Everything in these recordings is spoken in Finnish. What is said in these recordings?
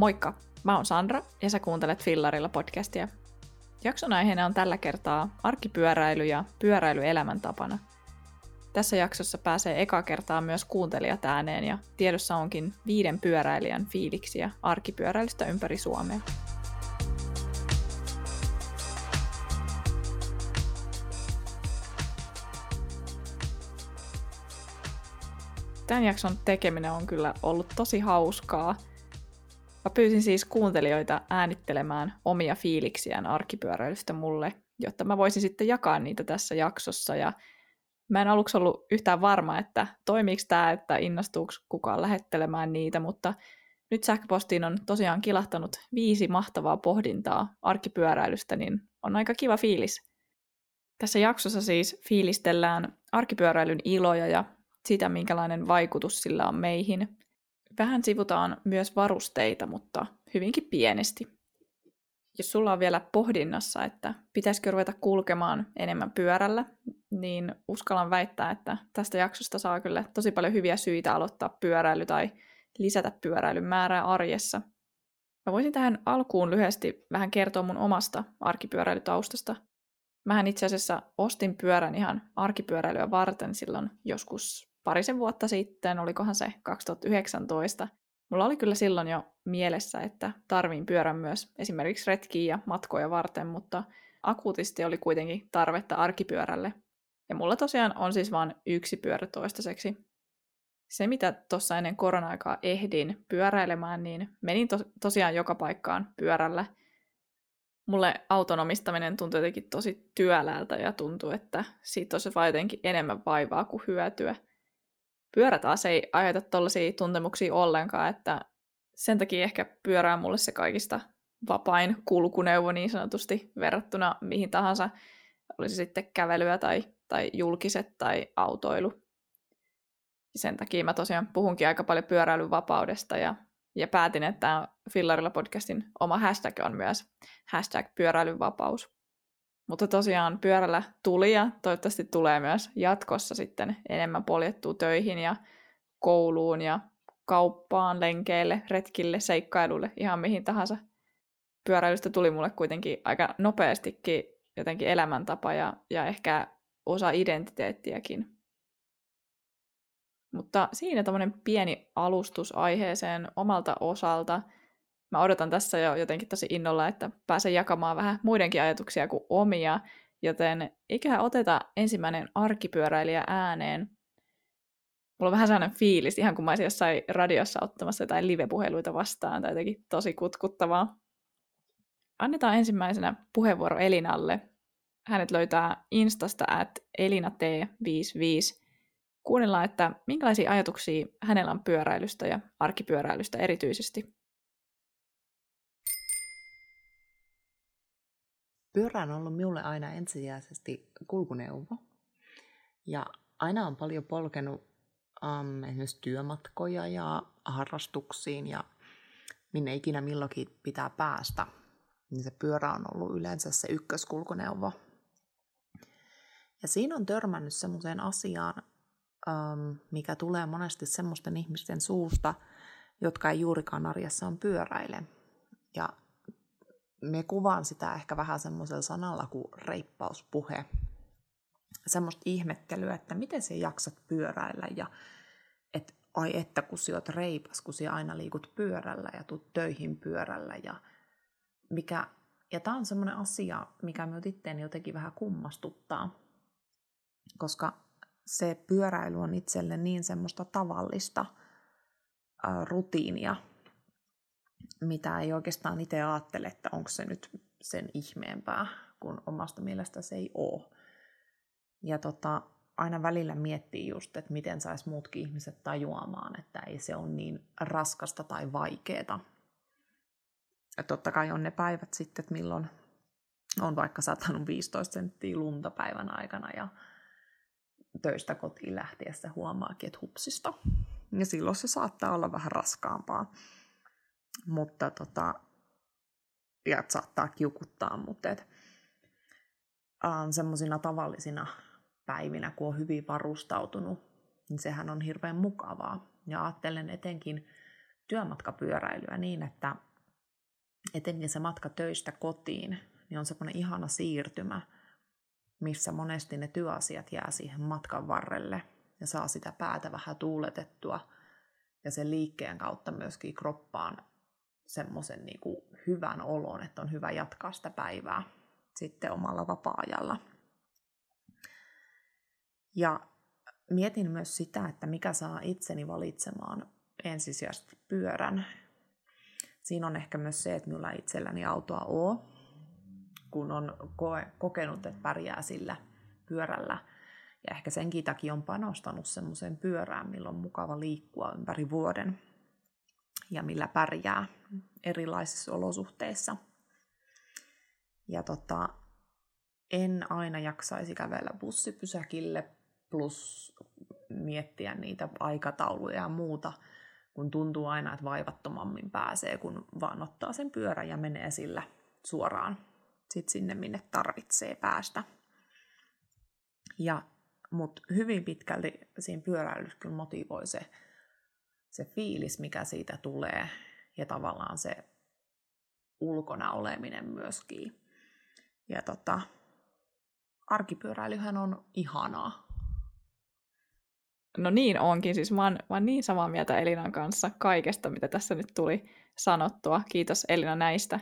Moikka! Mä oon Sandra ja sä kuuntelet Fillarilla podcastia. Jakson aiheena on tällä kertaa arkipyöräily ja pyöräily elämäntapana. Tässä jaksossa pääsee eka kertaa myös kuuntelijat ääneen ja tiedossa onkin viiden pyöräilijän fiiliksiä arkipyöräilystä ympäri Suomea. Tämän jakson tekeminen on kyllä ollut tosi hauskaa. Mä pyysin siis kuuntelijoita äänittelemään omia fiiliksiään arkipyöräilystä mulle, jotta mä voisin sitten jakaa niitä tässä jaksossa. Ja mä en aluksi ollut yhtään varma, että toimiiko tämä, että innostuuko kukaan lähettelemään niitä, mutta nyt sähköpostiin on tosiaan kilahtanut viisi mahtavaa pohdintaa arkipyöräilystä, niin on aika kiva fiilis. Tässä jaksossa siis fiilistellään arkipyöräilyn iloja ja sitä, minkälainen vaikutus sillä on meihin. Vähän sivutaan myös varusteita, mutta hyvinkin pienesti. Jos sulla on vielä pohdinnassa, että pitäisikö ruveta kulkemaan enemmän pyörällä, niin uskallan väittää, että tästä jaksosta saa kyllä tosi paljon hyviä syitä aloittaa pyöräily tai lisätä pyöräilyn määrää arjessa. Mä voisin tähän alkuun lyhyesti vähän kertoa mun omasta arkipyöräilytaustasta. Mähän itse asiassa ostin pyörän ihan arkipyöräilyä varten silloin joskus parisen vuotta sitten, olikohan se 2019, mulla oli kyllä silloin jo mielessä, että tarvin pyörän myös esimerkiksi retkiä ja matkoja varten, mutta akuutisti oli kuitenkin tarvetta arkipyörälle. Ja mulla tosiaan on siis vain yksi pyörä toistaiseksi. Se, mitä tuossa ennen korona-aikaa ehdin pyöräilemään, niin menin to- tosiaan joka paikkaan pyörällä. Mulle autonomistaminen tuntui jotenkin tosi työläältä ja tuntui, että siitä olisi vain jotenkin enemmän vaivaa kuin hyötyä – pyörä taas ei aiheuta tollaisia tuntemuksia ollenkaan, että sen takia ehkä pyörää mulle se kaikista vapain kulkuneuvo niin sanotusti verrattuna mihin tahansa, olisi sitten kävelyä tai, tai julkiset tai autoilu. Sen takia mä tosiaan puhunkin aika paljon pyöräilyn vapaudesta ja, ja päätin, että Fillarilla podcastin oma hashtag on myös hashtag pyöräilyn vapaus. Mutta tosiaan pyörällä tuli ja toivottavasti tulee myös jatkossa sitten enemmän poljettua töihin ja kouluun ja kauppaan, lenkeille, retkille, seikkailulle, ihan mihin tahansa. Pyöräilystä tuli mulle kuitenkin aika nopeastikin jotenkin elämäntapa ja, ja ehkä osa identiteettiäkin. Mutta siinä tämmöinen pieni alustus aiheeseen omalta osalta – mä odotan tässä jo jotenkin tosi innolla, että pääsen jakamaan vähän muidenkin ajatuksia kuin omia, joten eiköhän oteta ensimmäinen arkipyöräilijä ääneen. Mulla on vähän sellainen fiilis, ihan kun mä olisin jossain radiossa ottamassa jotain live-puheluita vastaan, tai jotenkin tosi kutkuttavaa. Annetaan ensimmäisenä puheenvuoro Elinalle. Hänet löytää Instasta at elinat55. Kuunnellaan, että minkälaisia ajatuksia hänellä on pyöräilystä ja arkipyöräilystä erityisesti. Pyörä on ollut minulle aina ensisijaisesti kulkuneuvo. Ja aina on paljon polkenut um, esimerkiksi työmatkoja ja harrastuksiin ja minne ikinä milloinkin pitää päästä. Niin se pyörä on ollut yleensä se ykköskulkuneuvo. Ja siinä on törmännyt semmoiseen asiaan, um, mikä tulee monesti semmoisten ihmisten suusta, jotka ei juurikaan arjessaan pyöräile. Ja me kuvaan sitä ehkä vähän semmoisella sanalla kuin reippauspuhe. Semmoista ihmettelyä, että miten sä jaksat pyöräillä ja että ai että kun sä oot reipas, kun sä aina liikut pyörällä ja tuut töihin pyörällä ja mikä, ja tämä on semmoinen asia, mikä minut itteeni jotenkin vähän kummastuttaa, koska se pyöräily on itselle niin semmoista tavallista ää, rutiinia, mitä ei oikeastaan itse ajattele, että onko se nyt sen ihmeempää, kun omasta mielestä se ei ole. Ja tota, aina välillä miettii just, että miten saisi muutkin ihmiset tajuamaan, että ei se ole niin raskasta tai vaikeeta. Ja totta kai on ne päivät sitten, että milloin on vaikka satanut 15 senttiä lunta päivän aikana ja töistä kotiin lähtiessä huomaakin, että hupsista. Ja silloin se saattaa olla vähän raskaampaa mutta tota, ja saattaa kiukuttaa, mutta et, ähm, semmoisina tavallisina päivinä, kun on hyvin varustautunut, niin sehän on hirveän mukavaa. Ja ajattelen etenkin työmatkapyöräilyä niin, että etenkin se matka töistä kotiin, niin on semmoinen ihana siirtymä, missä monesti ne työasiat jää siihen matkan varrelle ja saa sitä päätä vähän tuuletettua ja sen liikkeen kautta myöskin kroppaan semmoisen niin kuin hyvän olon, että on hyvä jatkaa sitä päivää sitten omalla vapaa-ajalla. Ja mietin myös sitä, että mikä saa itseni valitsemaan ensisijaisesti pyörän. Siinä on ehkä myös se, että minulla itselläni autoa on, kun on koe, kokenut, että pärjää sillä pyörällä. Ja ehkä senkin takia on panostanut semmoiseen pyörään, millä on mukava liikkua ympäri vuoden ja millä pärjää erilaisissa olosuhteissa. Ja tota, en aina jaksaisi kävellä bussipysäkille plus miettiä niitä aikatauluja ja muuta, kun tuntuu aina, että vaivattomammin pääsee, kun vaan ottaa sen pyörän ja menee sillä suoraan sit sinne, minne tarvitsee päästä. Ja, mut hyvin pitkälti siinä pyöräilyssä kyllä motivoi se, se fiilis, mikä siitä tulee, ja tavallaan se ulkona oleminen myöskin. Ja tota, arkipyöräilyhän on ihanaa. No niin onkin, siis mä oon, mä oon niin samaa mieltä Elinan kanssa kaikesta, mitä tässä nyt tuli sanottua. Kiitos Elina näistä.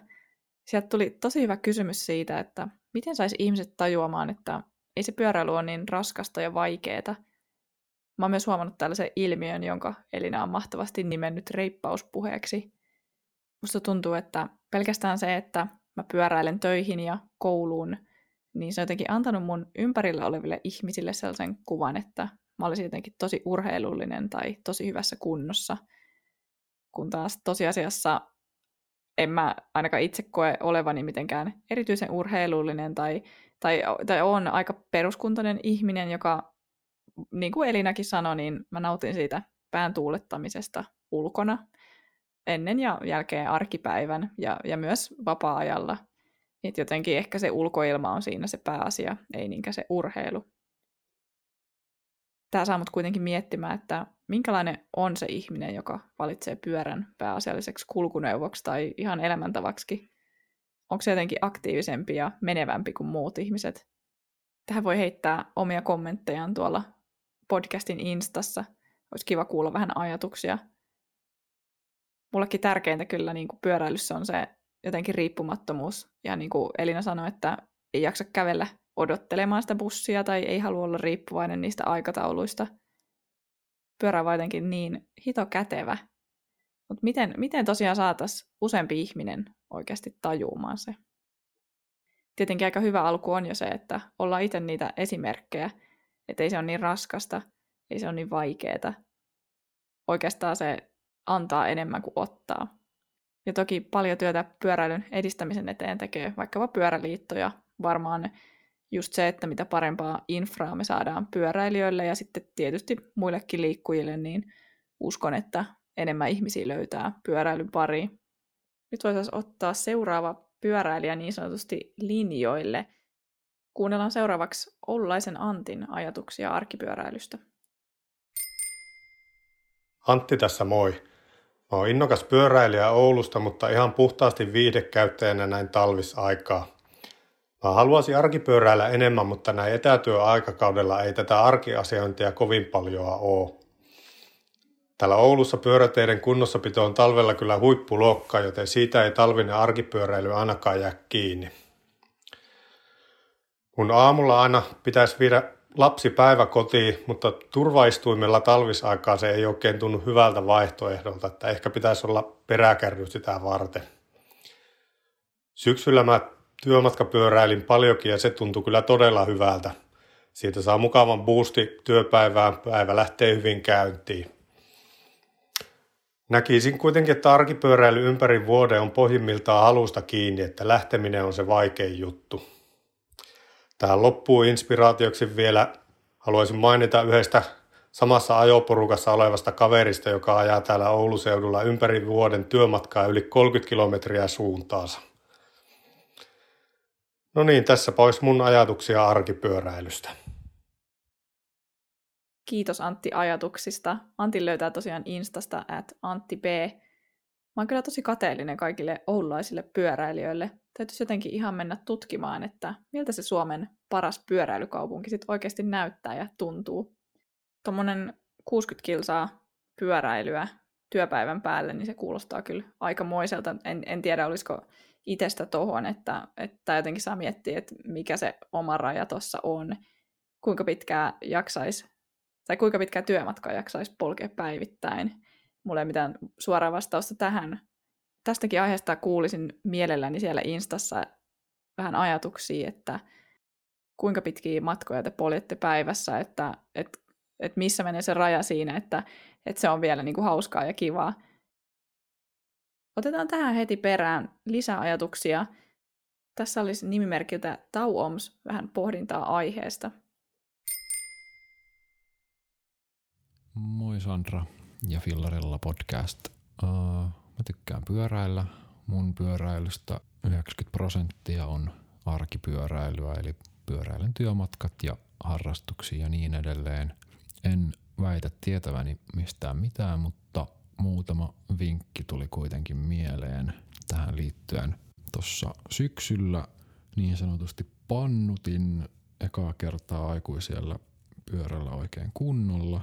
Sieltä tuli tosi hyvä kysymys siitä, että miten saisi ihmiset tajuamaan, että ei se pyöräily ole niin raskasta ja vaikeeta. Mä oon myös huomannut tällaisen ilmiön, jonka Elina on mahtavasti nimennyt reippauspuheeksi. Musta tuntuu, että pelkästään se, että mä pyöräilen töihin ja kouluun, niin se on jotenkin antanut mun ympärillä oleville ihmisille sellaisen kuvan, että mä olisin jotenkin tosi urheilullinen tai tosi hyvässä kunnossa. Kun taas tosiasiassa en mä ainakaan itse koe olevani mitenkään erityisen urheilullinen tai, tai, tai on aika peruskuntoinen ihminen, joka, niin kuin Elinakin sanoi, niin mä nautin siitä pään tuulettamisesta ulkona ennen ja jälkeen arkipäivän ja, ja myös vapaa-ajalla. Et jotenkin ehkä se ulkoilma on siinä se pääasia, ei niinkään se urheilu tämä saa mut kuitenkin miettimään, että minkälainen on se ihminen, joka valitsee pyörän pääasialliseksi kulkuneuvoksi tai ihan elämäntavaksi. Onko se jotenkin aktiivisempi ja menevämpi kuin muut ihmiset? Tähän voi heittää omia kommenttejaan tuolla podcastin instassa. Olisi kiva kuulla vähän ajatuksia. Mullekin tärkeintä kyllä niin kuin pyöräilyssä on se jotenkin riippumattomuus. Ja niin kuin Elina sanoi, että ei jaksa kävellä odottelemaan sitä bussia tai ei halua olla riippuvainen niistä aikatauluista. Pyörä on jotenkin niin hito kätevä. Mutta miten, miten tosiaan saataisiin useampi ihminen oikeasti tajuumaan se? Tietenkin aika hyvä alku on jo se, että ollaan itse niitä esimerkkejä, että ei se ole niin raskasta, ei se ole niin vaikeeta. Oikeastaan se antaa enemmän kuin ottaa. Ja toki paljon työtä pyöräilyn edistämisen eteen tekee vaikkapa pyöräliittoja. Varmaan just se, että mitä parempaa infraa me saadaan pyöräilijöille ja sitten tietysti muillekin liikkujille, niin uskon, että enemmän ihmisiä löytää pyöräilyn pari. Nyt voitaisiin ottaa seuraava pyöräilijä niin sanotusti linjoille. Kuunnellaan seuraavaksi Ollaisen Antin ajatuksia arkipyöräilystä. Antti tässä moi. Mä oon innokas pyöräilijä Oulusta, mutta ihan puhtaasti viihdekäyttäjänä näin talvisaikaa. Mä haluaisin arkipyöräillä enemmän, mutta näin etätyöaikakaudella ei tätä arkiasiointia kovin paljon ole. Täällä Oulussa pyöräteiden kunnossapito on talvella kyllä huippulokka, joten siitä ei talvinen arkipyöräily ainakaan jää kiinni. Mun aamulla aina pitäisi viedä lapsi päivä kotiin, mutta turvaistuimella talvisaikaa se ei oikein tunnu hyvältä vaihtoehdolta, että ehkä pitäisi olla peräkärry sitä varten. Syksyllä mä työmatkapyöräilin paljonkin ja se tuntui kyllä todella hyvältä. Siitä saa mukavan boosti työpäivään, päivä lähtee hyvin käyntiin. Näkisin kuitenkin, että arkipyöräily ympäri vuoden on pohjimmiltaan alusta kiinni, että lähteminen on se vaikein juttu. Tähän loppuu inspiraatioksi vielä haluaisin mainita yhdestä samassa ajoporukassa olevasta kaverista, joka ajaa täällä Ouluseudulla ympäri vuoden työmatkaa yli 30 kilometriä suuntaansa. No niin, tässä pois mun ajatuksia arkipyöräilystä. Kiitos Antti ajatuksista. Antti löytää tosiaan Instasta at Antti B. Mä oon kyllä tosi kateellinen kaikille oululaisille pyöräilijöille. Täytyisi jotenkin ihan mennä tutkimaan, että miltä se Suomen paras pyöräilykaupunki sitten oikeasti näyttää ja tuntuu. Tuommoinen 60 kilsaa pyöräilyä työpäivän päälle, niin se kuulostaa kyllä aikamoiselta. En, en tiedä, olisiko itsestä tohon, että, että jotenkin saa miettiä, että mikä se oma raja tuossa on, kuinka pitkää jaksaisi, tai kuinka pitkää työmatkaa jaksaisi polkea päivittäin. Mulla ei mitään suoraa vastausta tähän. Tästäkin aiheesta kuulisin mielelläni siellä Instassa vähän ajatuksia, että kuinka pitkiä matkoja te poljette päivässä, että, että, että missä menee se raja siinä, että, että se on vielä niin kuin hauskaa ja kivaa. Otetaan tähän heti perään lisäajatuksia. Tässä olisi nimimerkiltä Tauoms vähän pohdintaa aiheesta. Moi Sandra ja Fillarella podcast. Uh, mä tykkään pyöräillä. Mun pyöräilystä 90 prosenttia on arkipyöräilyä, eli pyöräilen työmatkat ja harrastuksia ja niin edelleen. En väitä tietäväni mistään mitään, mutta muutama vinkki tuli kuitenkin mieleen tähän liittyen. Tuossa syksyllä niin sanotusti pannutin ekaa kertaa aikuisella pyörällä oikein kunnolla.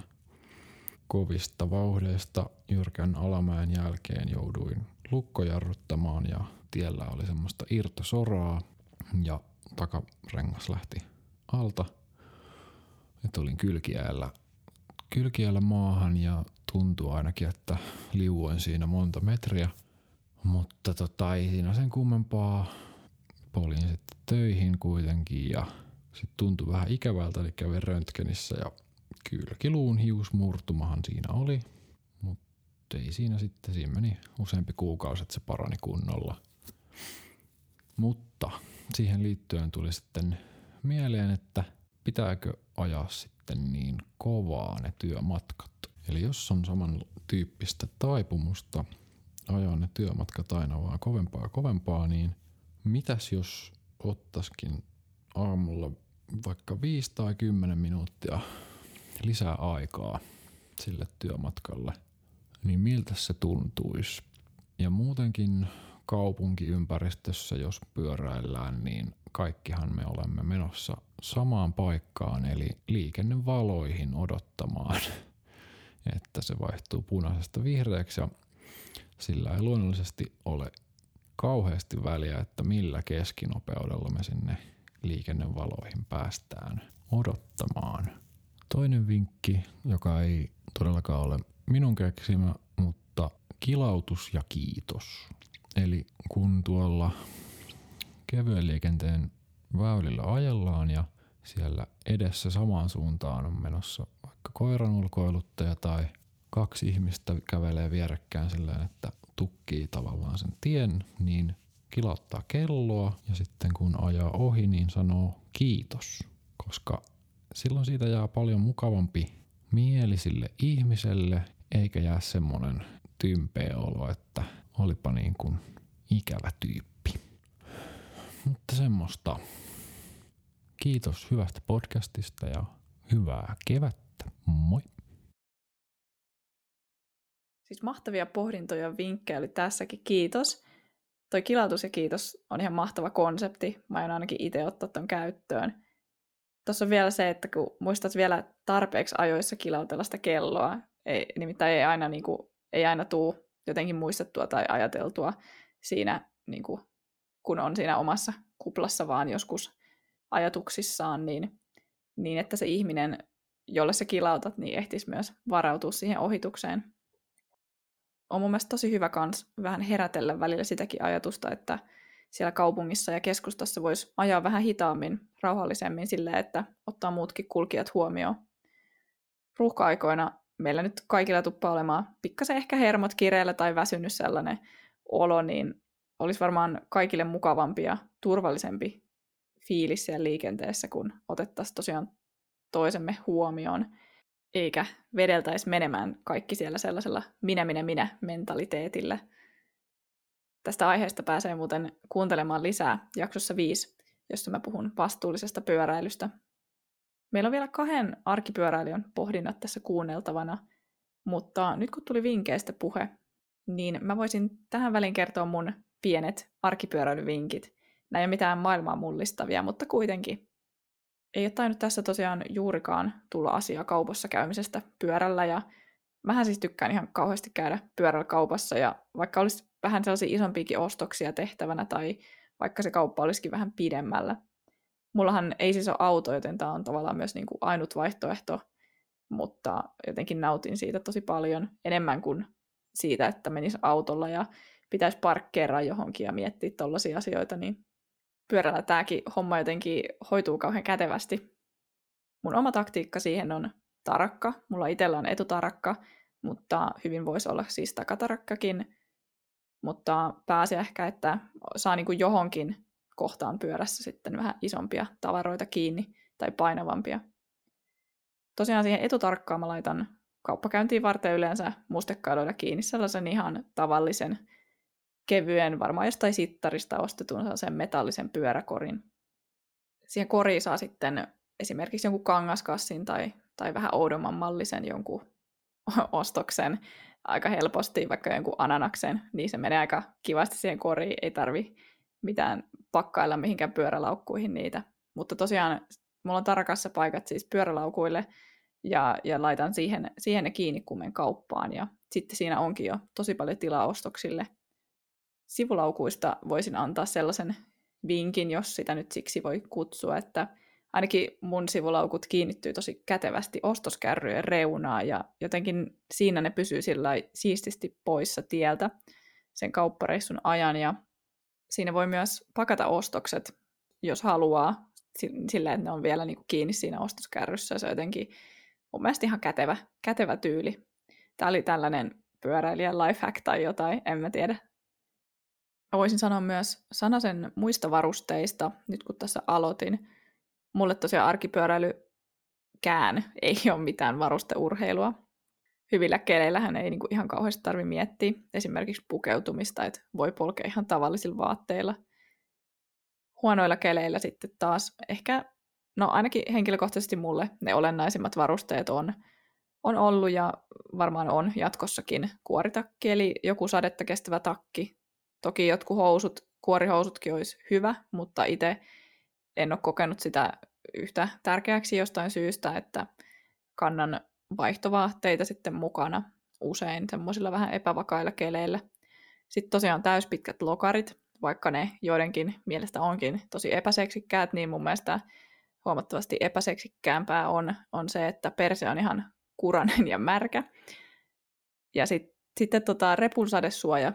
Kovista vauhdeista jyrkän alamäen jälkeen jouduin lukkojarruttamaan ja tiellä oli semmoista irtosoraa ja takarengas lähti alta. Ja tulin kylkiällä kylkiällä maahan ja tuntuu ainakin, että liuoin siinä monta metriä. Mutta tota, ei siinä sen kummempaa. Polin sitten töihin kuitenkin ja sitten tuntui vähän ikävältä, eli kävin röntgenissä ja kylkiluun hiusmurtumahan siinä oli. Mutta ei siinä sitten, siinä meni useampi kuukausi, että se parani kunnolla. Mutta siihen liittyen tuli sitten mieleen, että pitääkö ajaa sitten niin kovaa ne työmatkat. Eli jos on samantyyppistä taipumusta ajaa ne työmatkat aina vaan kovempaa kovempaa, niin mitäs jos ottaskin aamulla vaikka 5 tai 10 minuuttia lisää aikaa sille työmatkalle, niin miltä se tuntuisi? Ja muutenkin kaupunkiympäristössä, jos pyöräillään, niin kaikkihan me olemme menossa samaan paikkaan, eli liikennevaloihin odottamaan, että se vaihtuu punaisesta vihreäksi ja sillä ei luonnollisesti ole kauheasti väliä, että millä keskinopeudella me sinne liikennevaloihin päästään odottamaan. Toinen vinkki, joka ei todellakaan ole minun keksimä, mutta kilautus ja kiitos. Eli kun tuolla kevyen liikenteen väylillä ajellaan ja siellä edessä samaan suuntaan on menossa vaikka koiran ulkoiluttaja tai kaksi ihmistä kävelee vierekkäin silleen, että tukkii tavallaan sen tien, niin kilauttaa kelloa ja sitten kun ajaa ohi, niin sanoo kiitos, koska silloin siitä jää paljon mukavampi mieli sille ihmiselle, eikä jää semmonen tympeä olo, että olipa niin kuin ikävä tyyppi. Mutta semmoista. Kiitos hyvästä podcastista ja hyvää kevättä. Moi! Siis mahtavia pohdintoja ja vinkkejä oli tässäkin. Kiitos. Toi kilautus ja kiitos on ihan mahtava konsepti. Mä en ainakin itse ottaa ton käyttöön. Tuossa on vielä se, että kun muistat vielä tarpeeksi ajoissa kilautella sitä kelloa, ei, nimittäin ei aina, niin kuin, ei aina tuu jotenkin muistettua tai ajateltua siinä, niin kuin, kun on siinä omassa kuplassa vaan joskus ajatuksissaan, niin, niin että se ihminen, jolle sä kilautat, niin ehtisi myös varautua siihen ohitukseen. On mun mielestä tosi hyvä kans vähän herätellä välillä sitäkin ajatusta, että siellä kaupungissa ja keskustassa voisi ajaa vähän hitaammin, rauhallisemmin silleen, että ottaa muutkin kulkijat huomioon. Ruuhka-aikoina meillä nyt kaikilla tuppaa olemaan pikkasen ehkä hermot kireellä tai väsynyt sellainen olo, niin olisi varmaan kaikille mukavampi ja turvallisempi fiilis siellä liikenteessä, kun otettaisiin tosiaan toisemme huomioon, eikä vedeltäisi menemään kaikki siellä sellaisella minä, minä, minä mentaliteetillä. Tästä aiheesta pääsee muuten kuuntelemaan lisää jaksossa 5, jossa mä puhun vastuullisesta pyöräilystä. Meillä on vielä kahden arkipyöräilijän pohdinnat tässä kuunneltavana, mutta nyt kun tuli vinkkeistä puhe, niin mä voisin tähän väliin kertoa mun pienet arkipyöräilyvinkit. Nämä ei ole mitään maailmaa mullistavia, mutta kuitenkin. Ei ole tainnut tässä tosiaan juurikaan tulla asiaa kaupassa käymisestä pyörällä ja mähän siis tykkään ihan kauheasti käydä pyörällä kaupassa ja vaikka olisi vähän sellaisia isompiakin ostoksia tehtävänä tai vaikka se kauppa olisikin vähän pidemmällä. Mullahan ei siis ole auto, joten tämä on tavallaan myös niin kuin ainut vaihtoehto, mutta jotenkin nautin siitä tosi paljon enemmän kuin siitä, että menisi autolla ja pitäisi parkkeeraa johonkin ja miettiä tollaisia asioita, niin pyörällä tämäkin homma jotenkin hoituu kauhean kätevästi. Mun oma taktiikka siihen on tarakka. Mulla itsellä on etutarakka, mutta hyvin voisi olla siis takatarakkakin. Mutta pääsi ehkä, että saa niin kuin johonkin kohtaan pyörässä sitten vähän isompia tavaroita kiinni tai painavampia. Tosiaan siihen etutarkkaan mä laitan kauppakäyntiin varten yleensä mustekaidoilla kiinni sellaisen ihan tavallisen kevyen, varmaan jostain sittarista ostetun sen metallisen pyöräkorin. Siihen koriin saa sitten esimerkiksi jonkun kangaskassin tai, tai vähän oudomman mallisen jonkun ostoksen aika helposti, vaikka jonkun ananaksen, niin se menee aika kivasti siihen koriin, ei tarvi mitään pakkailla mihinkään pyörälaukkuihin niitä. Mutta tosiaan mulla on tarkassa paikat siis pyörälaukuille, ja, ja laitan siihen, siihen ne kiinni, kun menen kauppaan. Ja sitten siinä onkin jo tosi paljon tilaa ostoksille. Sivulaukuista voisin antaa sellaisen vinkin, jos sitä nyt siksi voi kutsua, että ainakin mun sivulaukut kiinnittyy tosi kätevästi ostoskärryjen reunaa ja jotenkin siinä ne pysyy sillä siististi poissa tieltä sen kauppareissun ajan ja siinä voi myös pakata ostokset, jos haluaa, sillä että ne on vielä niin kuin kiinni siinä ostoskärryssä. Se on jotenkin mun mielestä ihan kätevä, kätevä tyyli. Tämä oli tällainen pyöräilijän lifehack tai jotain, en mä tiedä. Mä voisin sanoa myös sanasen muista varusteista, nyt kun tässä aloitin. Mulle tosiaan arkipyöräilykään ei ole mitään varusteurheilua. Hyvillä keleillähän ei niinku ihan kauheasti tarvi miettiä esimerkiksi pukeutumista, että voi polkea ihan tavallisilla vaatteilla. Huonoilla keleillä sitten taas ehkä no ainakin henkilökohtaisesti mulle ne olennaisimmat varusteet on, on ollut ja varmaan on jatkossakin kuoritakki, eli joku sadetta kestävä takki. Toki jotkut housut, kuorihousutkin olisi hyvä, mutta itse en ole kokenut sitä yhtä tärkeäksi jostain syystä, että kannan vaihtovaatteita sitten mukana usein semmoisilla vähän epävakailla keleillä. Sitten tosiaan täyspitkät lokarit, vaikka ne joidenkin mielestä onkin tosi epäseksikkäät, niin mun mielestä huomattavasti epäseksikkäämpää on, on se, että perse on ihan kuranen ja märkä. Ja sit, sitten tota, repulsadesuoja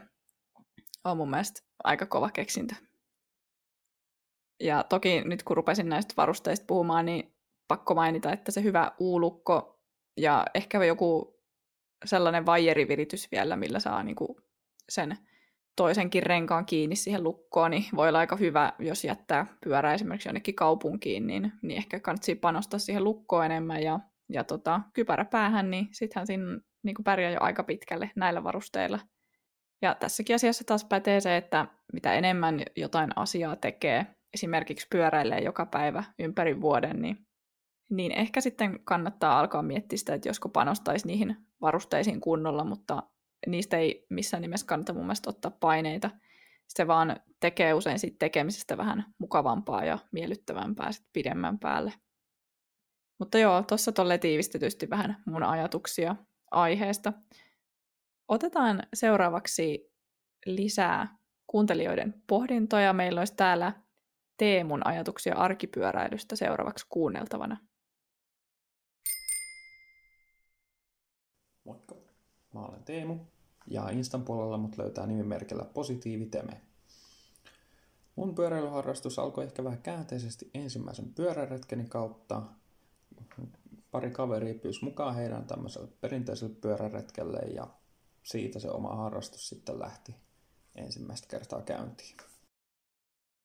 on mun mielestä aika kova keksintö. Ja toki nyt kun rupesin näistä varusteista puhumaan, niin pakko mainita, että se hyvä uulukko ja ehkä joku sellainen vaijeriviritys vielä, millä saa niinku sen toisenkin renkaan kiinni siihen lukkoon, niin voi olla aika hyvä, jos jättää pyörä esimerkiksi jonnekin kaupunkiin, niin, niin ehkä kannattaa panostaa siihen lukkoon enemmän ja, ja tota, kypärä päähän, niin sittenhän siinä niin kuin pärjää jo aika pitkälle näillä varusteilla. Ja tässäkin asiassa taas pätee se, että mitä enemmän jotain asiaa tekee, esimerkiksi pyöräilee joka päivä ympäri vuoden, niin, niin ehkä sitten kannattaa alkaa miettiä sitä, että josko panostaisi niihin varusteisiin kunnolla, mutta niistä ei missään nimessä kannata mun mielestä ottaa paineita. Se vaan tekee usein siitä tekemisestä vähän mukavampaa ja miellyttävämpää sit pidemmän päälle. Mutta joo, tuossa tolle tiivistetysti vähän mun ajatuksia aiheesta. Otetaan seuraavaksi lisää kuuntelijoiden pohdintoja. Meillä olisi täällä Teemun ajatuksia arkipyöräilystä seuraavaksi kuunneltavana. Moikka. Mä olen Teemu ja Instan puolella mut löytää nimimerkillä Positiiviteme. Mun pyöräilyharrastus alkoi ehkä vähän käänteisesti ensimmäisen pyöräretkeni kautta. Pari kaveria pyysi mukaan heidän tämmöiselle perinteiselle pyöräretkelle ja siitä se oma harrastus sitten lähti ensimmäistä kertaa käyntiin.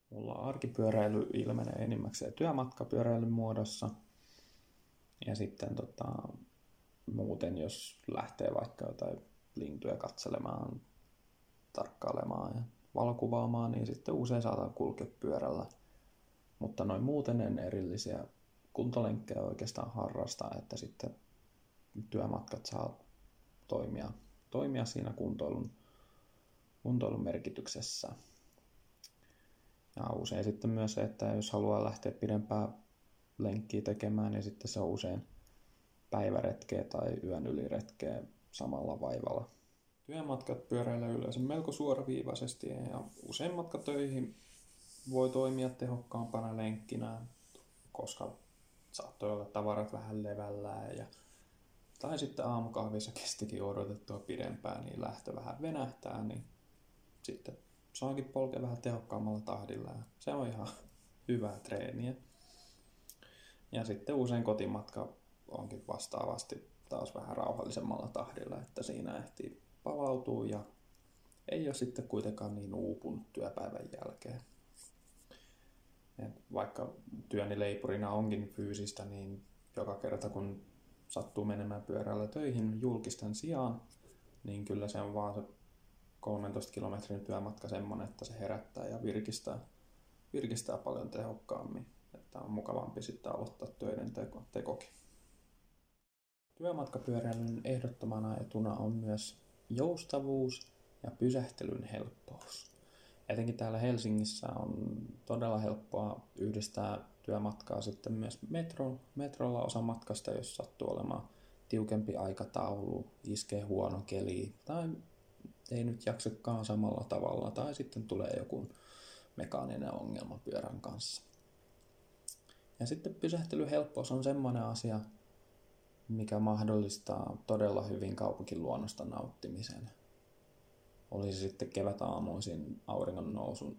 Mulla arkipyöräily ilmenee enimmäkseen työmatkapyöräilyn muodossa. Ja sitten tota, muuten, jos lähtee vaikka jotain lintuja katselemaan, tarkkailemaan ja valokuvaamaan, niin sitten usein saatan kulkea pyörällä. Mutta noin muuten en erillisiä kuntolenkkejä oikeastaan harrasta, että sitten työmatkat saa toimia, toimia siinä kuntoilun kuntoilun merkityksessä. Ja usein sitten myös se, että jos haluaa lähteä pidempää lenkkiä tekemään, niin sitten se on usein päiväretkeä tai yön yliretkeä samalla vaivalla. Työmatkat pyöräillä yleensä melko suoraviivaisesti ja usein matka töihin voi toimia tehokkaampana lenkkinä, koska saattoi olla tavarat vähän levällään ja tai sitten aamukahvissa kestikin odotettua pidempään, niin lähtö vähän venähtää, niin sitten saakin polkea vähän tehokkaammalla tahdilla ja se on ihan hyvää treeniä. Ja sitten usein kotimatka onkin vastaavasti taas vähän rauhallisemmalla tahdilla, että siinä ehtii palautua ja ei ole sitten kuitenkaan niin uupunut työpäivän jälkeen. Et vaikka työni leipurina onkin fyysistä, niin joka kerta kun sattuu menemään pyörällä töihin julkisten sijaan, niin kyllä se on vaan se 13 kilometrin työmatka semmoinen, että se herättää ja virkistää, virkistää paljon tehokkaammin. Että on mukavampi sitten aloittaa töiden teko, tekokin. Työmatkapyöräilyn ehdottomana etuna on myös joustavuus ja pysähtelyn helppous. Etenkin täällä Helsingissä on todella helppoa yhdistää työmatkaa sitten myös metro, metrolla osa matkasta, jos sattuu olemaan tiukempi aikataulu, iskee huono keli tai ei nyt jaksakaan samalla tavalla tai sitten tulee joku mekaaninen ongelma pyörän kanssa. Ja sitten pysähtelyhelppous on semmoinen asia, mikä mahdollistaa todella hyvin kaupunkiluonnosta nauttimisen. Olisi sitten kevätaamuisin auringon nousun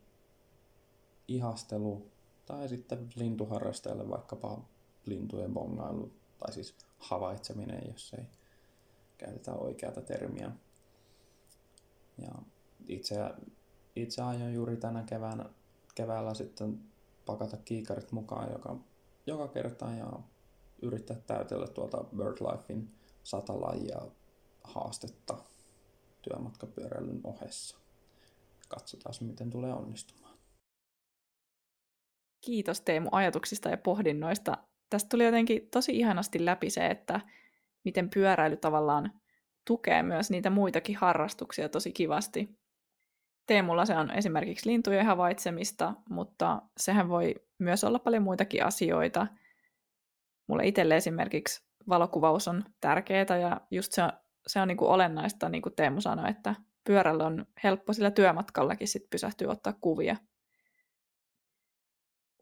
ihastelu tai sitten lintuharrastajalle vaikkapa lintujen bongailu tai siis havaitseminen, jos ei käytetä oikeata termiä. Ja itse, itse aion juuri tänä keväänä, keväällä sitten pakata kiikarit mukaan joka, joka kerta ja yrittää täytellä tuolta BirdLifein sata lajia haastetta työmatkapyöräilyn ohessa. Katsotaan, miten tulee onnistumaan. Kiitos Teemu ajatuksista ja pohdinnoista. Tästä tuli jotenkin tosi ihanasti läpi se, että miten pyöräily tavallaan tukee myös niitä muitakin harrastuksia tosi kivasti. Teemulla se on esimerkiksi lintujen havaitsemista, mutta sehän voi myös olla paljon muitakin asioita. Mulle itselle esimerkiksi valokuvaus on tärkeää ja just se on, se on niin kuin olennaista, niin kuin Teemu sanoi, että pyörällä on helppo sillä työmatkallakin sit pysähtyä ottaa kuvia.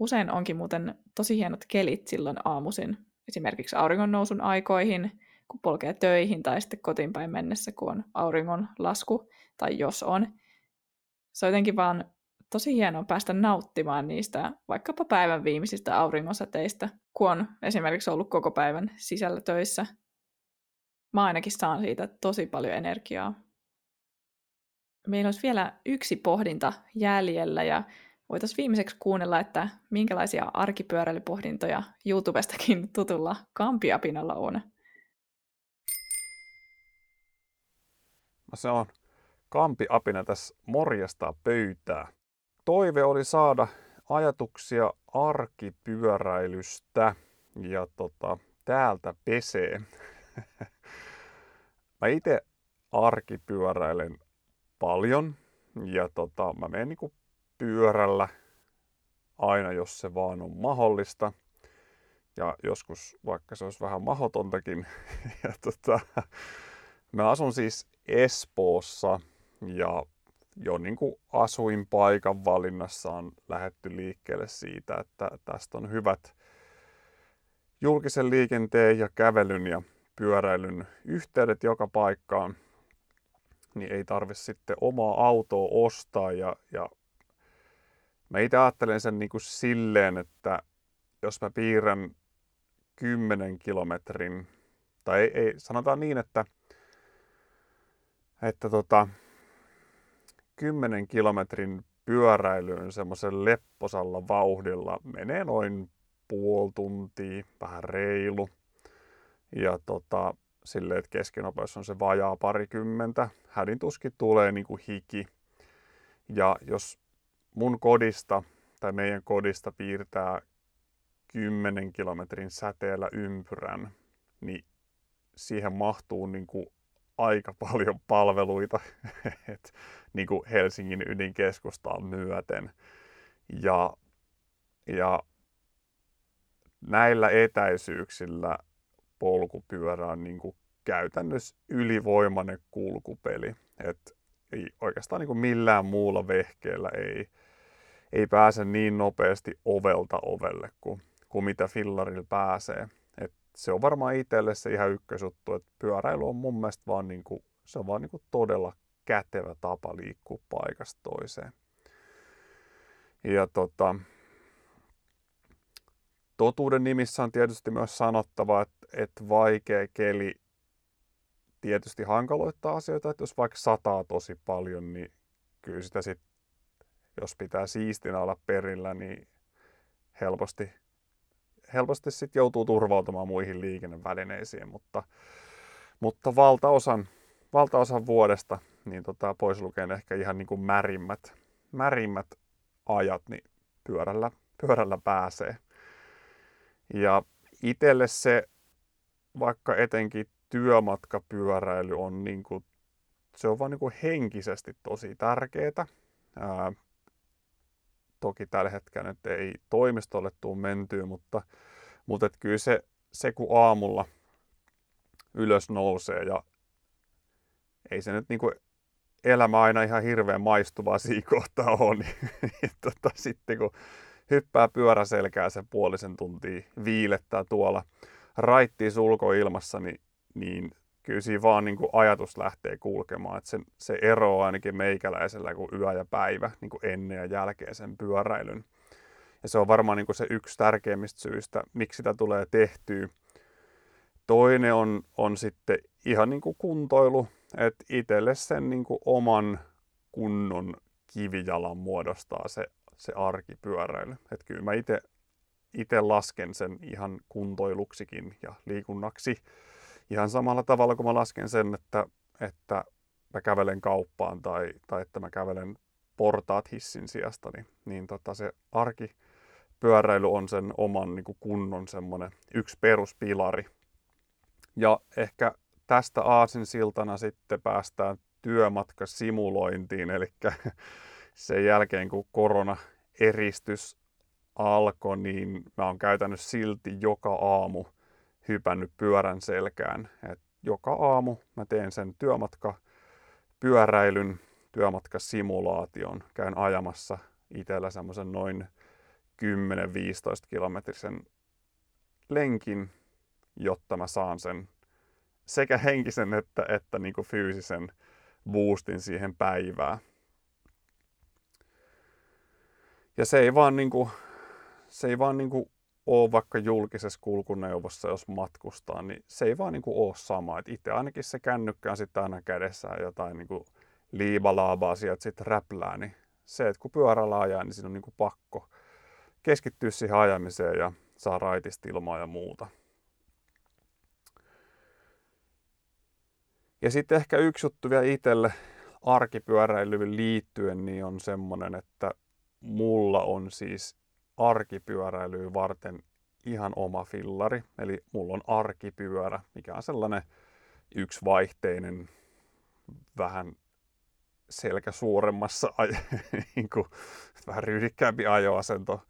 Usein onkin muuten tosi hienot kelit silloin aamuisin, esimerkiksi auringon nousun aikoihin – kun polkee töihin tai sitten kotiin päin mennessä, kun on auringon lasku tai jos on. Se on jotenkin vaan tosi hienoa päästä nauttimaan niistä vaikkapa päivän viimeisistä auringonsäteistä, kun on esimerkiksi ollut koko päivän sisällä töissä. Mä ainakin saan siitä tosi paljon energiaa. Meillä olisi vielä yksi pohdinta jäljellä ja voitaisiin viimeiseksi kuunnella, että minkälaisia arkipyöräilypohdintoja YouTubestakin tutulla Kampiapinalla on. Se on Kampi Apina tässä morjastaa pöytää. Toive oli saada ajatuksia arkipyöräilystä ja tota, täältä pesee. mä itse arkipyöräilen paljon ja tota, mä menen niinku pyörällä aina, jos se vaan on mahdollista. Ja joskus, vaikka se olisi vähän mahotontakin. ja tota, mä asun siis Espoossa ja jo niin kuin asuinpaikan valinnassa on lähetty liikkeelle siitä, että tästä on hyvät julkisen liikenteen ja kävelyn ja pyöräilyn yhteydet joka paikkaan, niin ei tarvi sitten omaa autoa ostaa. Ja, ja mä itse ajattelen sen niin kuin silleen, että jos mä piirrän 10 kilometrin, tai ei, ei, sanotaan niin, että että tota, 10 kilometrin pyöräilyyn semmoisen lepposalla vauhdilla menee noin puoli tuntia, vähän reilu. Ja tota, silleen, että keskinopeus on se vajaa parikymmentä. Hädin tuskin tulee niin kuin hiki. Ja jos mun kodista tai meidän kodista piirtää 10 kilometrin säteellä ympyrän, niin siihen mahtuu niin kuin aika paljon palveluita, et, niin kuin Helsingin ydinkeskustaan myöten. Ja, ja näillä etäisyyksillä polkupyörä on niin kuin käytännössä ylivoimainen kulkupeli. Et ei oikeastaan niin kuin millään muulla vehkeellä ei, ei pääse niin nopeasti ovelta ovelle kuin, kuin mitä fillarilla pääsee. Se on varmaan itselle se ihan ykkösjuttu, että pyöräily on mun mielestä vaan, niin kuin, se on vaan niin kuin todella kätevä tapa liikkua paikasta toiseen. Ja tota, totuuden nimissä on tietysti myös sanottava, että, että vaikea keli tietysti hankaloittaa asioita, että jos vaikka sataa tosi paljon, niin kyllä sitä sitten, jos pitää siistinä olla perillä, niin helposti, helposti sitten joutuu turvautumaan muihin liikennevälineisiin, mutta, mutta valtaosan, valtaosan vuodesta niin tota, pois lukien ehkä ihan niin kuin märimmät, märimmät ajat, niin pyörällä, pyörällä pääsee. Ja itselle se, vaikka etenkin työmatkapyöräily on niin kuin, se on vaan niin kuin henkisesti tosi tärkeää. Ää, toki tällä hetkellä nyt ei toimistolle tule mentyä, mutta, mutta et kyllä se, se, kun aamulla ylös nousee ja ei se nyt niin kuin elämä aina ihan hirveän maistuvaa siinä kohtaa on, niin, niin tota, sitten kun hyppää pyöräselkää sen puolisen tuntia, viilettää tuolla raittiin sulkoilmassa, niin niin kyllä siinä vaan niin kuin ajatus lähtee kulkemaan. Että se, se ero on ainakin meikäläisellä kuin yö ja päivä niin kuin ennen ja jälkeen sen pyöräilyn. Ja se on varmaan niin kuin se yksi tärkeimmistä syistä, miksi sitä tulee tehtyä. Toinen on, on sitten ihan niin kuin kuntoilu, että itselle sen niin kuin oman kunnon kivijalan muodostaa se, se arkipyöräily. Että kyllä mä itse lasken sen ihan kuntoiluksikin ja liikunnaksi ihan samalla tavalla kuin mä lasken sen, että, että mä kävelen kauppaan tai, tai että mä kävelen portaat hissin sijasta, niin, niin tota se arkipyöräily on sen oman niin kuin kunnon semmoinen yksi peruspilari. Ja ehkä tästä aasin siltana sitten päästään työmatkasimulointiin, eli sen jälkeen kun korona-eristys alkoi, niin mä oon käytänyt silti joka aamu hypännyt pyörän selkään. Et joka aamu mä teen sen työmatka pyöräilyn, työmatkasimulaation. Käyn ajamassa itsellä semmoisen noin 10-15 kilometrisen lenkin, jotta mä saan sen sekä henkisen että, että niin kuin fyysisen boostin siihen päivään. Ja se ei vaan, niin kuin, se ei vaan niin kuin ole vaikka julkisessa kulkuneuvossa, jos matkustaa, niin se ei vaan niin kuin ole sama. Et itse ainakin se kännykkä on sitten aina kädessä jotain niin kuin liibalaabaa sieltä sitten räplää, niin se, että kun pyörällä ajaa, niin siinä on niin kuin pakko keskittyä siihen ajamiseen ja saa raitista ilmaa ja muuta. Ja sitten ehkä yksi juttu vielä itselle arkipyöräilyyn liittyen, niin on semmoinen, että mulla on siis arkipyöräilyä varten ihan oma fillari. Eli mulla on arkipyörä, mikä on sellainen yksivaihteinen, vähän selkä suuremmassa, niin vähän ryhdikkäämpi ajoasento.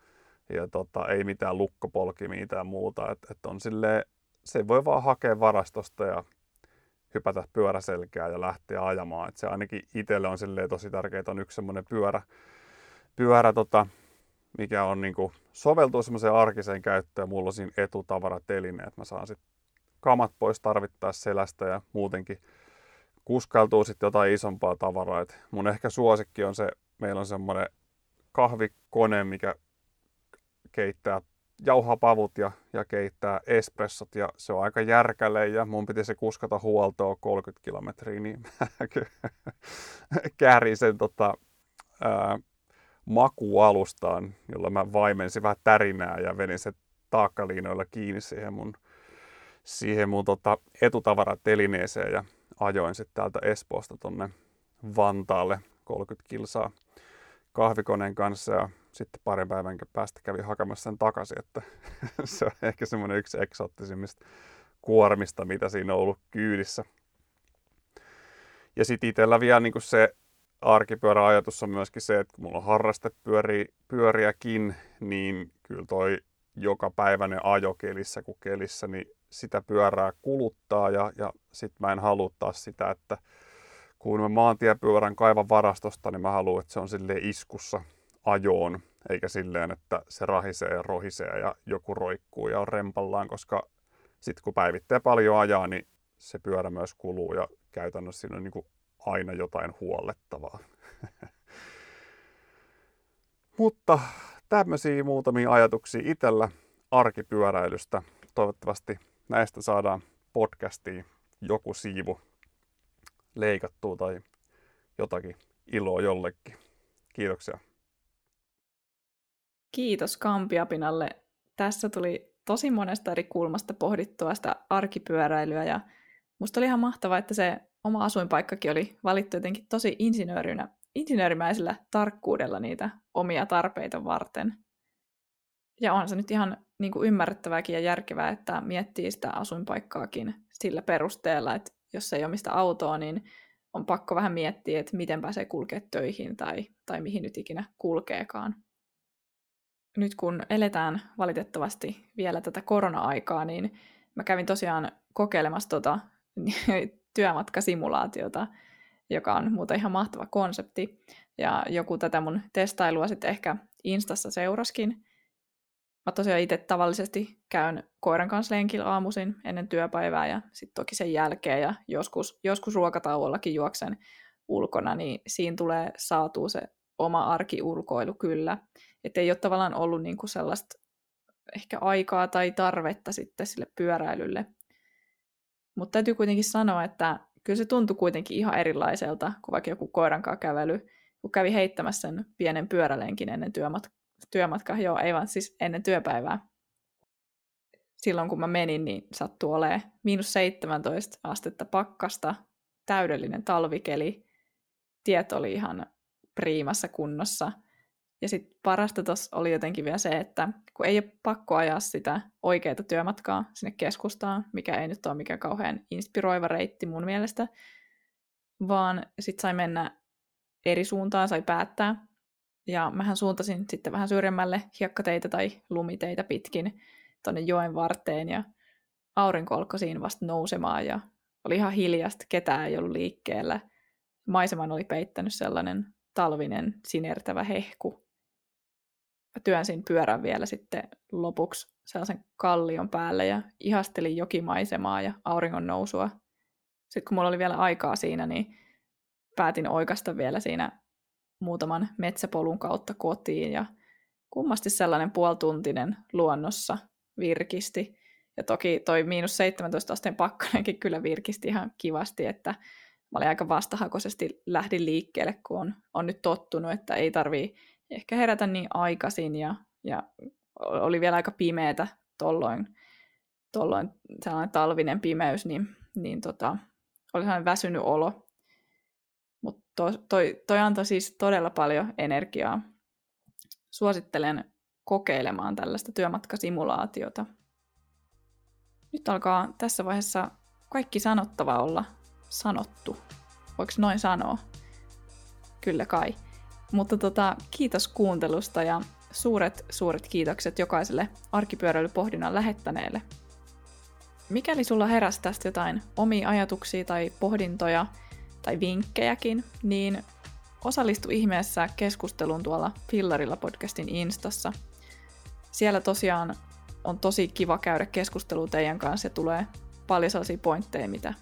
Ja tota, ei mitään lukkopolkimia tai muuta. Et, et on silleen, se voi vaan hakea varastosta ja hypätä pyöräselkää ja lähteä ajamaan. Et se ainakin itselle on tosi tärkeää, on yksi semmoinen pyörä, pyörä tota, mikä on niin kuin, soveltuu semmoiseen arkiseen käyttöön. Mulla on siinä etutavarateline, että mä saan sitten kamat pois tarvittaessa selästä ja muutenkin kuskailtuu sitten jotain isompaa tavaraa. Et mun ehkä suosikki on se, meillä on semmoinen kahvikone, mikä keittää jauhapavut ja, ja keittää espressot ja se on aika järkäle ja mun piti se kuskata huoltoa 30 kilometriä, niin mä käärin sen tota, ää, makualustaan, jolla mä vaimensin vähän tärinää ja venin se taakkaliinoilla kiinni siihen mun, siihen mun tota etutavaratelineeseen ja ajoin sitten täältä Espoosta tonne Vantaalle 30 kilsaa kahvikoneen kanssa ja sitten parin päivän päästä kävi hakemassa sen takaisin, että se on ehkä semmoinen yksi eksoottisimmista kuormista, mitä siinä on ollut kyydissä. Ja sitten itsellä vielä niin se arkipyöräajatus on myöskin se, että kun mulla on harrastepyöriäkin, niin kyllä toi jokapäiväinen ajo kelissä kuin kelissä, niin sitä pyörää kuluttaa ja, ja sitten mä en halua taas sitä, että kun mä maantiepyörän kaivan varastosta, niin mä haluan, että se on sille iskussa ajoon, eikä silleen, että se rahisee ja rohisee ja joku roikkuu ja on rempallaan, koska sitten kun päivittää paljon ajaa, niin se pyörä myös kuluu ja käytännössä siinä on niin aina jotain huollettavaa. Mutta tämmöisiä muutamia ajatuksia itsellä arkipyöräilystä. Toivottavasti näistä saadaan podcastiin joku siivu leikattua tai jotakin iloa jollekin. Kiitoksia. Kiitos Kampiapinalle. Tässä tuli tosi monesta eri kulmasta pohdittua sitä arkipyöräilyä ja musta oli ihan mahtavaa, että se oma asuinpaikkakin oli valittu jotenkin tosi insinöörinä, insinöörimäisellä tarkkuudella niitä omia tarpeita varten. Ja on se nyt ihan niin kuin ymmärrettävääkin ja järkevää, että miettii sitä asuinpaikkaakin sillä perusteella, että jos ei omista autoa, niin on pakko vähän miettiä, että miten pääsee kulkea töihin tai, tai mihin nyt ikinä kulkeekaan. Nyt kun eletään valitettavasti vielä tätä korona-aikaa, niin mä kävin tosiaan kokeilemassa tuota työmatkasimulaatiota, joka on muuten ihan mahtava konsepti. Ja joku tätä mun testailua sitten ehkä Instassa seuraskin. Mä tosiaan itse tavallisesti käyn koiran kanssa lenkillä aamuisin ennen työpäivää ja sitten toki sen jälkeen ja joskus, joskus ruokatauollakin juoksen ulkona, niin siinä tulee saatu se oma arkiulkoilu kyllä. Että ei ole tavallaan ollut niinku sellaista ehkä aikaa tai tarvetta sitten sille pyöräilylle. Mutta täytyy kuitenkin sanoa, että kyllä se tuntui kuitenkin ihan erilaiselta kuin vaikka joku koirankaan kävely, kun kävi heittämässä sen pienen pyörälenkin ennen työmat- työmatkaa. Joo, ei vaan siis ennen työpäivää. Silloin kun mä menin, niin sattui olemaan miinus 17 astetta pakkasta, täydellinen talvikeli. Tiet oli ihan priimassa kunnossa – ja sitten parasta tuossa oli jotenkin vielä se, että kun ei ole pakko ajaa sitä oikeaa työmatkaa sinne keskustaan, mikä ei nyt ole mikään kauhean inspiroiva reitti mun mielestä, vaan sitten sai mennä eri suuntaan, sai päättää. Ja mähän suuntasin sitten vähän syrjemmälle hiekkateitä tai lumiteitä pitkin tuonne joen varteen ja aurinko alkoi siinä vasta nousemaan ja oli ihan hiljasta, ketään ei ollut liikkeellä. Maiseman oli peittänyt sellainen talvinen sinertävä hehku työnsin pyörän vielä sitten lopuksi sellaisen kallion päälle ja ihastelin jokimaisemaa ja auringon nousua. Sitten kun mulla oli vielä aikaa siinä, niin päätin oikasta vielä siinä muutaman metsäpolun kautta kotiin ja kummasti sellainen puoltuntinen luonnossa virkisti. Ja toki toi miinus 17 asteen pakkanenkin kyllä virkisti ihan kivasti, että mä olin aika vastahakoisesti lähdin liikkeelle, kun on, on nyt tottunut, että ei tarvii ehkä herätä niin aikaisin ja, ja oli vielä aika pimeätä tolloin, tolloin sellainen talvinen pimeys, niin, niin tota, oli sellainen väsynyt olo. Mutta to, toi, toi antoi siis todella paljon energiaa. Suosittelen kokeilemaan tällaista työmatkasimulaatiota. Nyt alkaa tässä vaiheessa kaikki sanottava olla sanottu. Voiko noin sanoa? Kyllä kai. Mutta tota, kiitos kuuntelusta ja suuret, suuret kiitokset jokaiselle arkipyöräilypohdinnan lähettäneelle. Mikäli sulla heräsi tästä jotain omia ajatuksia tai pohdintoja tai vinkkejäkin, niin osallistu ihmeessä keskusteluun tuolla Fillarilla podcastin Instassa. Siellä tosiaan on tosi kiva käydä keskustelua teidän kanssa ja tulee paljon sellaisia pointteja, mitä,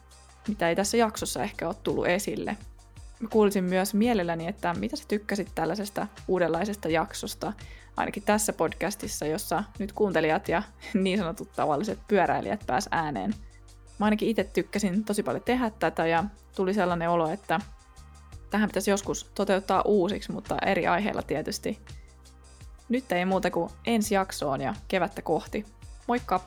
mitä ei tässä jaksossa ehkä ole tullut esille – Mä kuulisin myös mielelläni, että mitä sä tykkäsit tällaisesta uudenlaisesta jaksosta, ainakin tässä podcastissa, jossa nyt kuuntelijat ja niin sanotut tavalliset pyöräilijät pääs ääneen. Mä ainakin itse tykkäsin tosi paljon tehdä tätä ja tuli sellainen olo, että tähän pitäisi joskus toteuttaa uusiksi, mutta eri aiheilla tietysti. Nyt ei muuta kuin ensi jaksoon ja kevättä kohti. Moikka!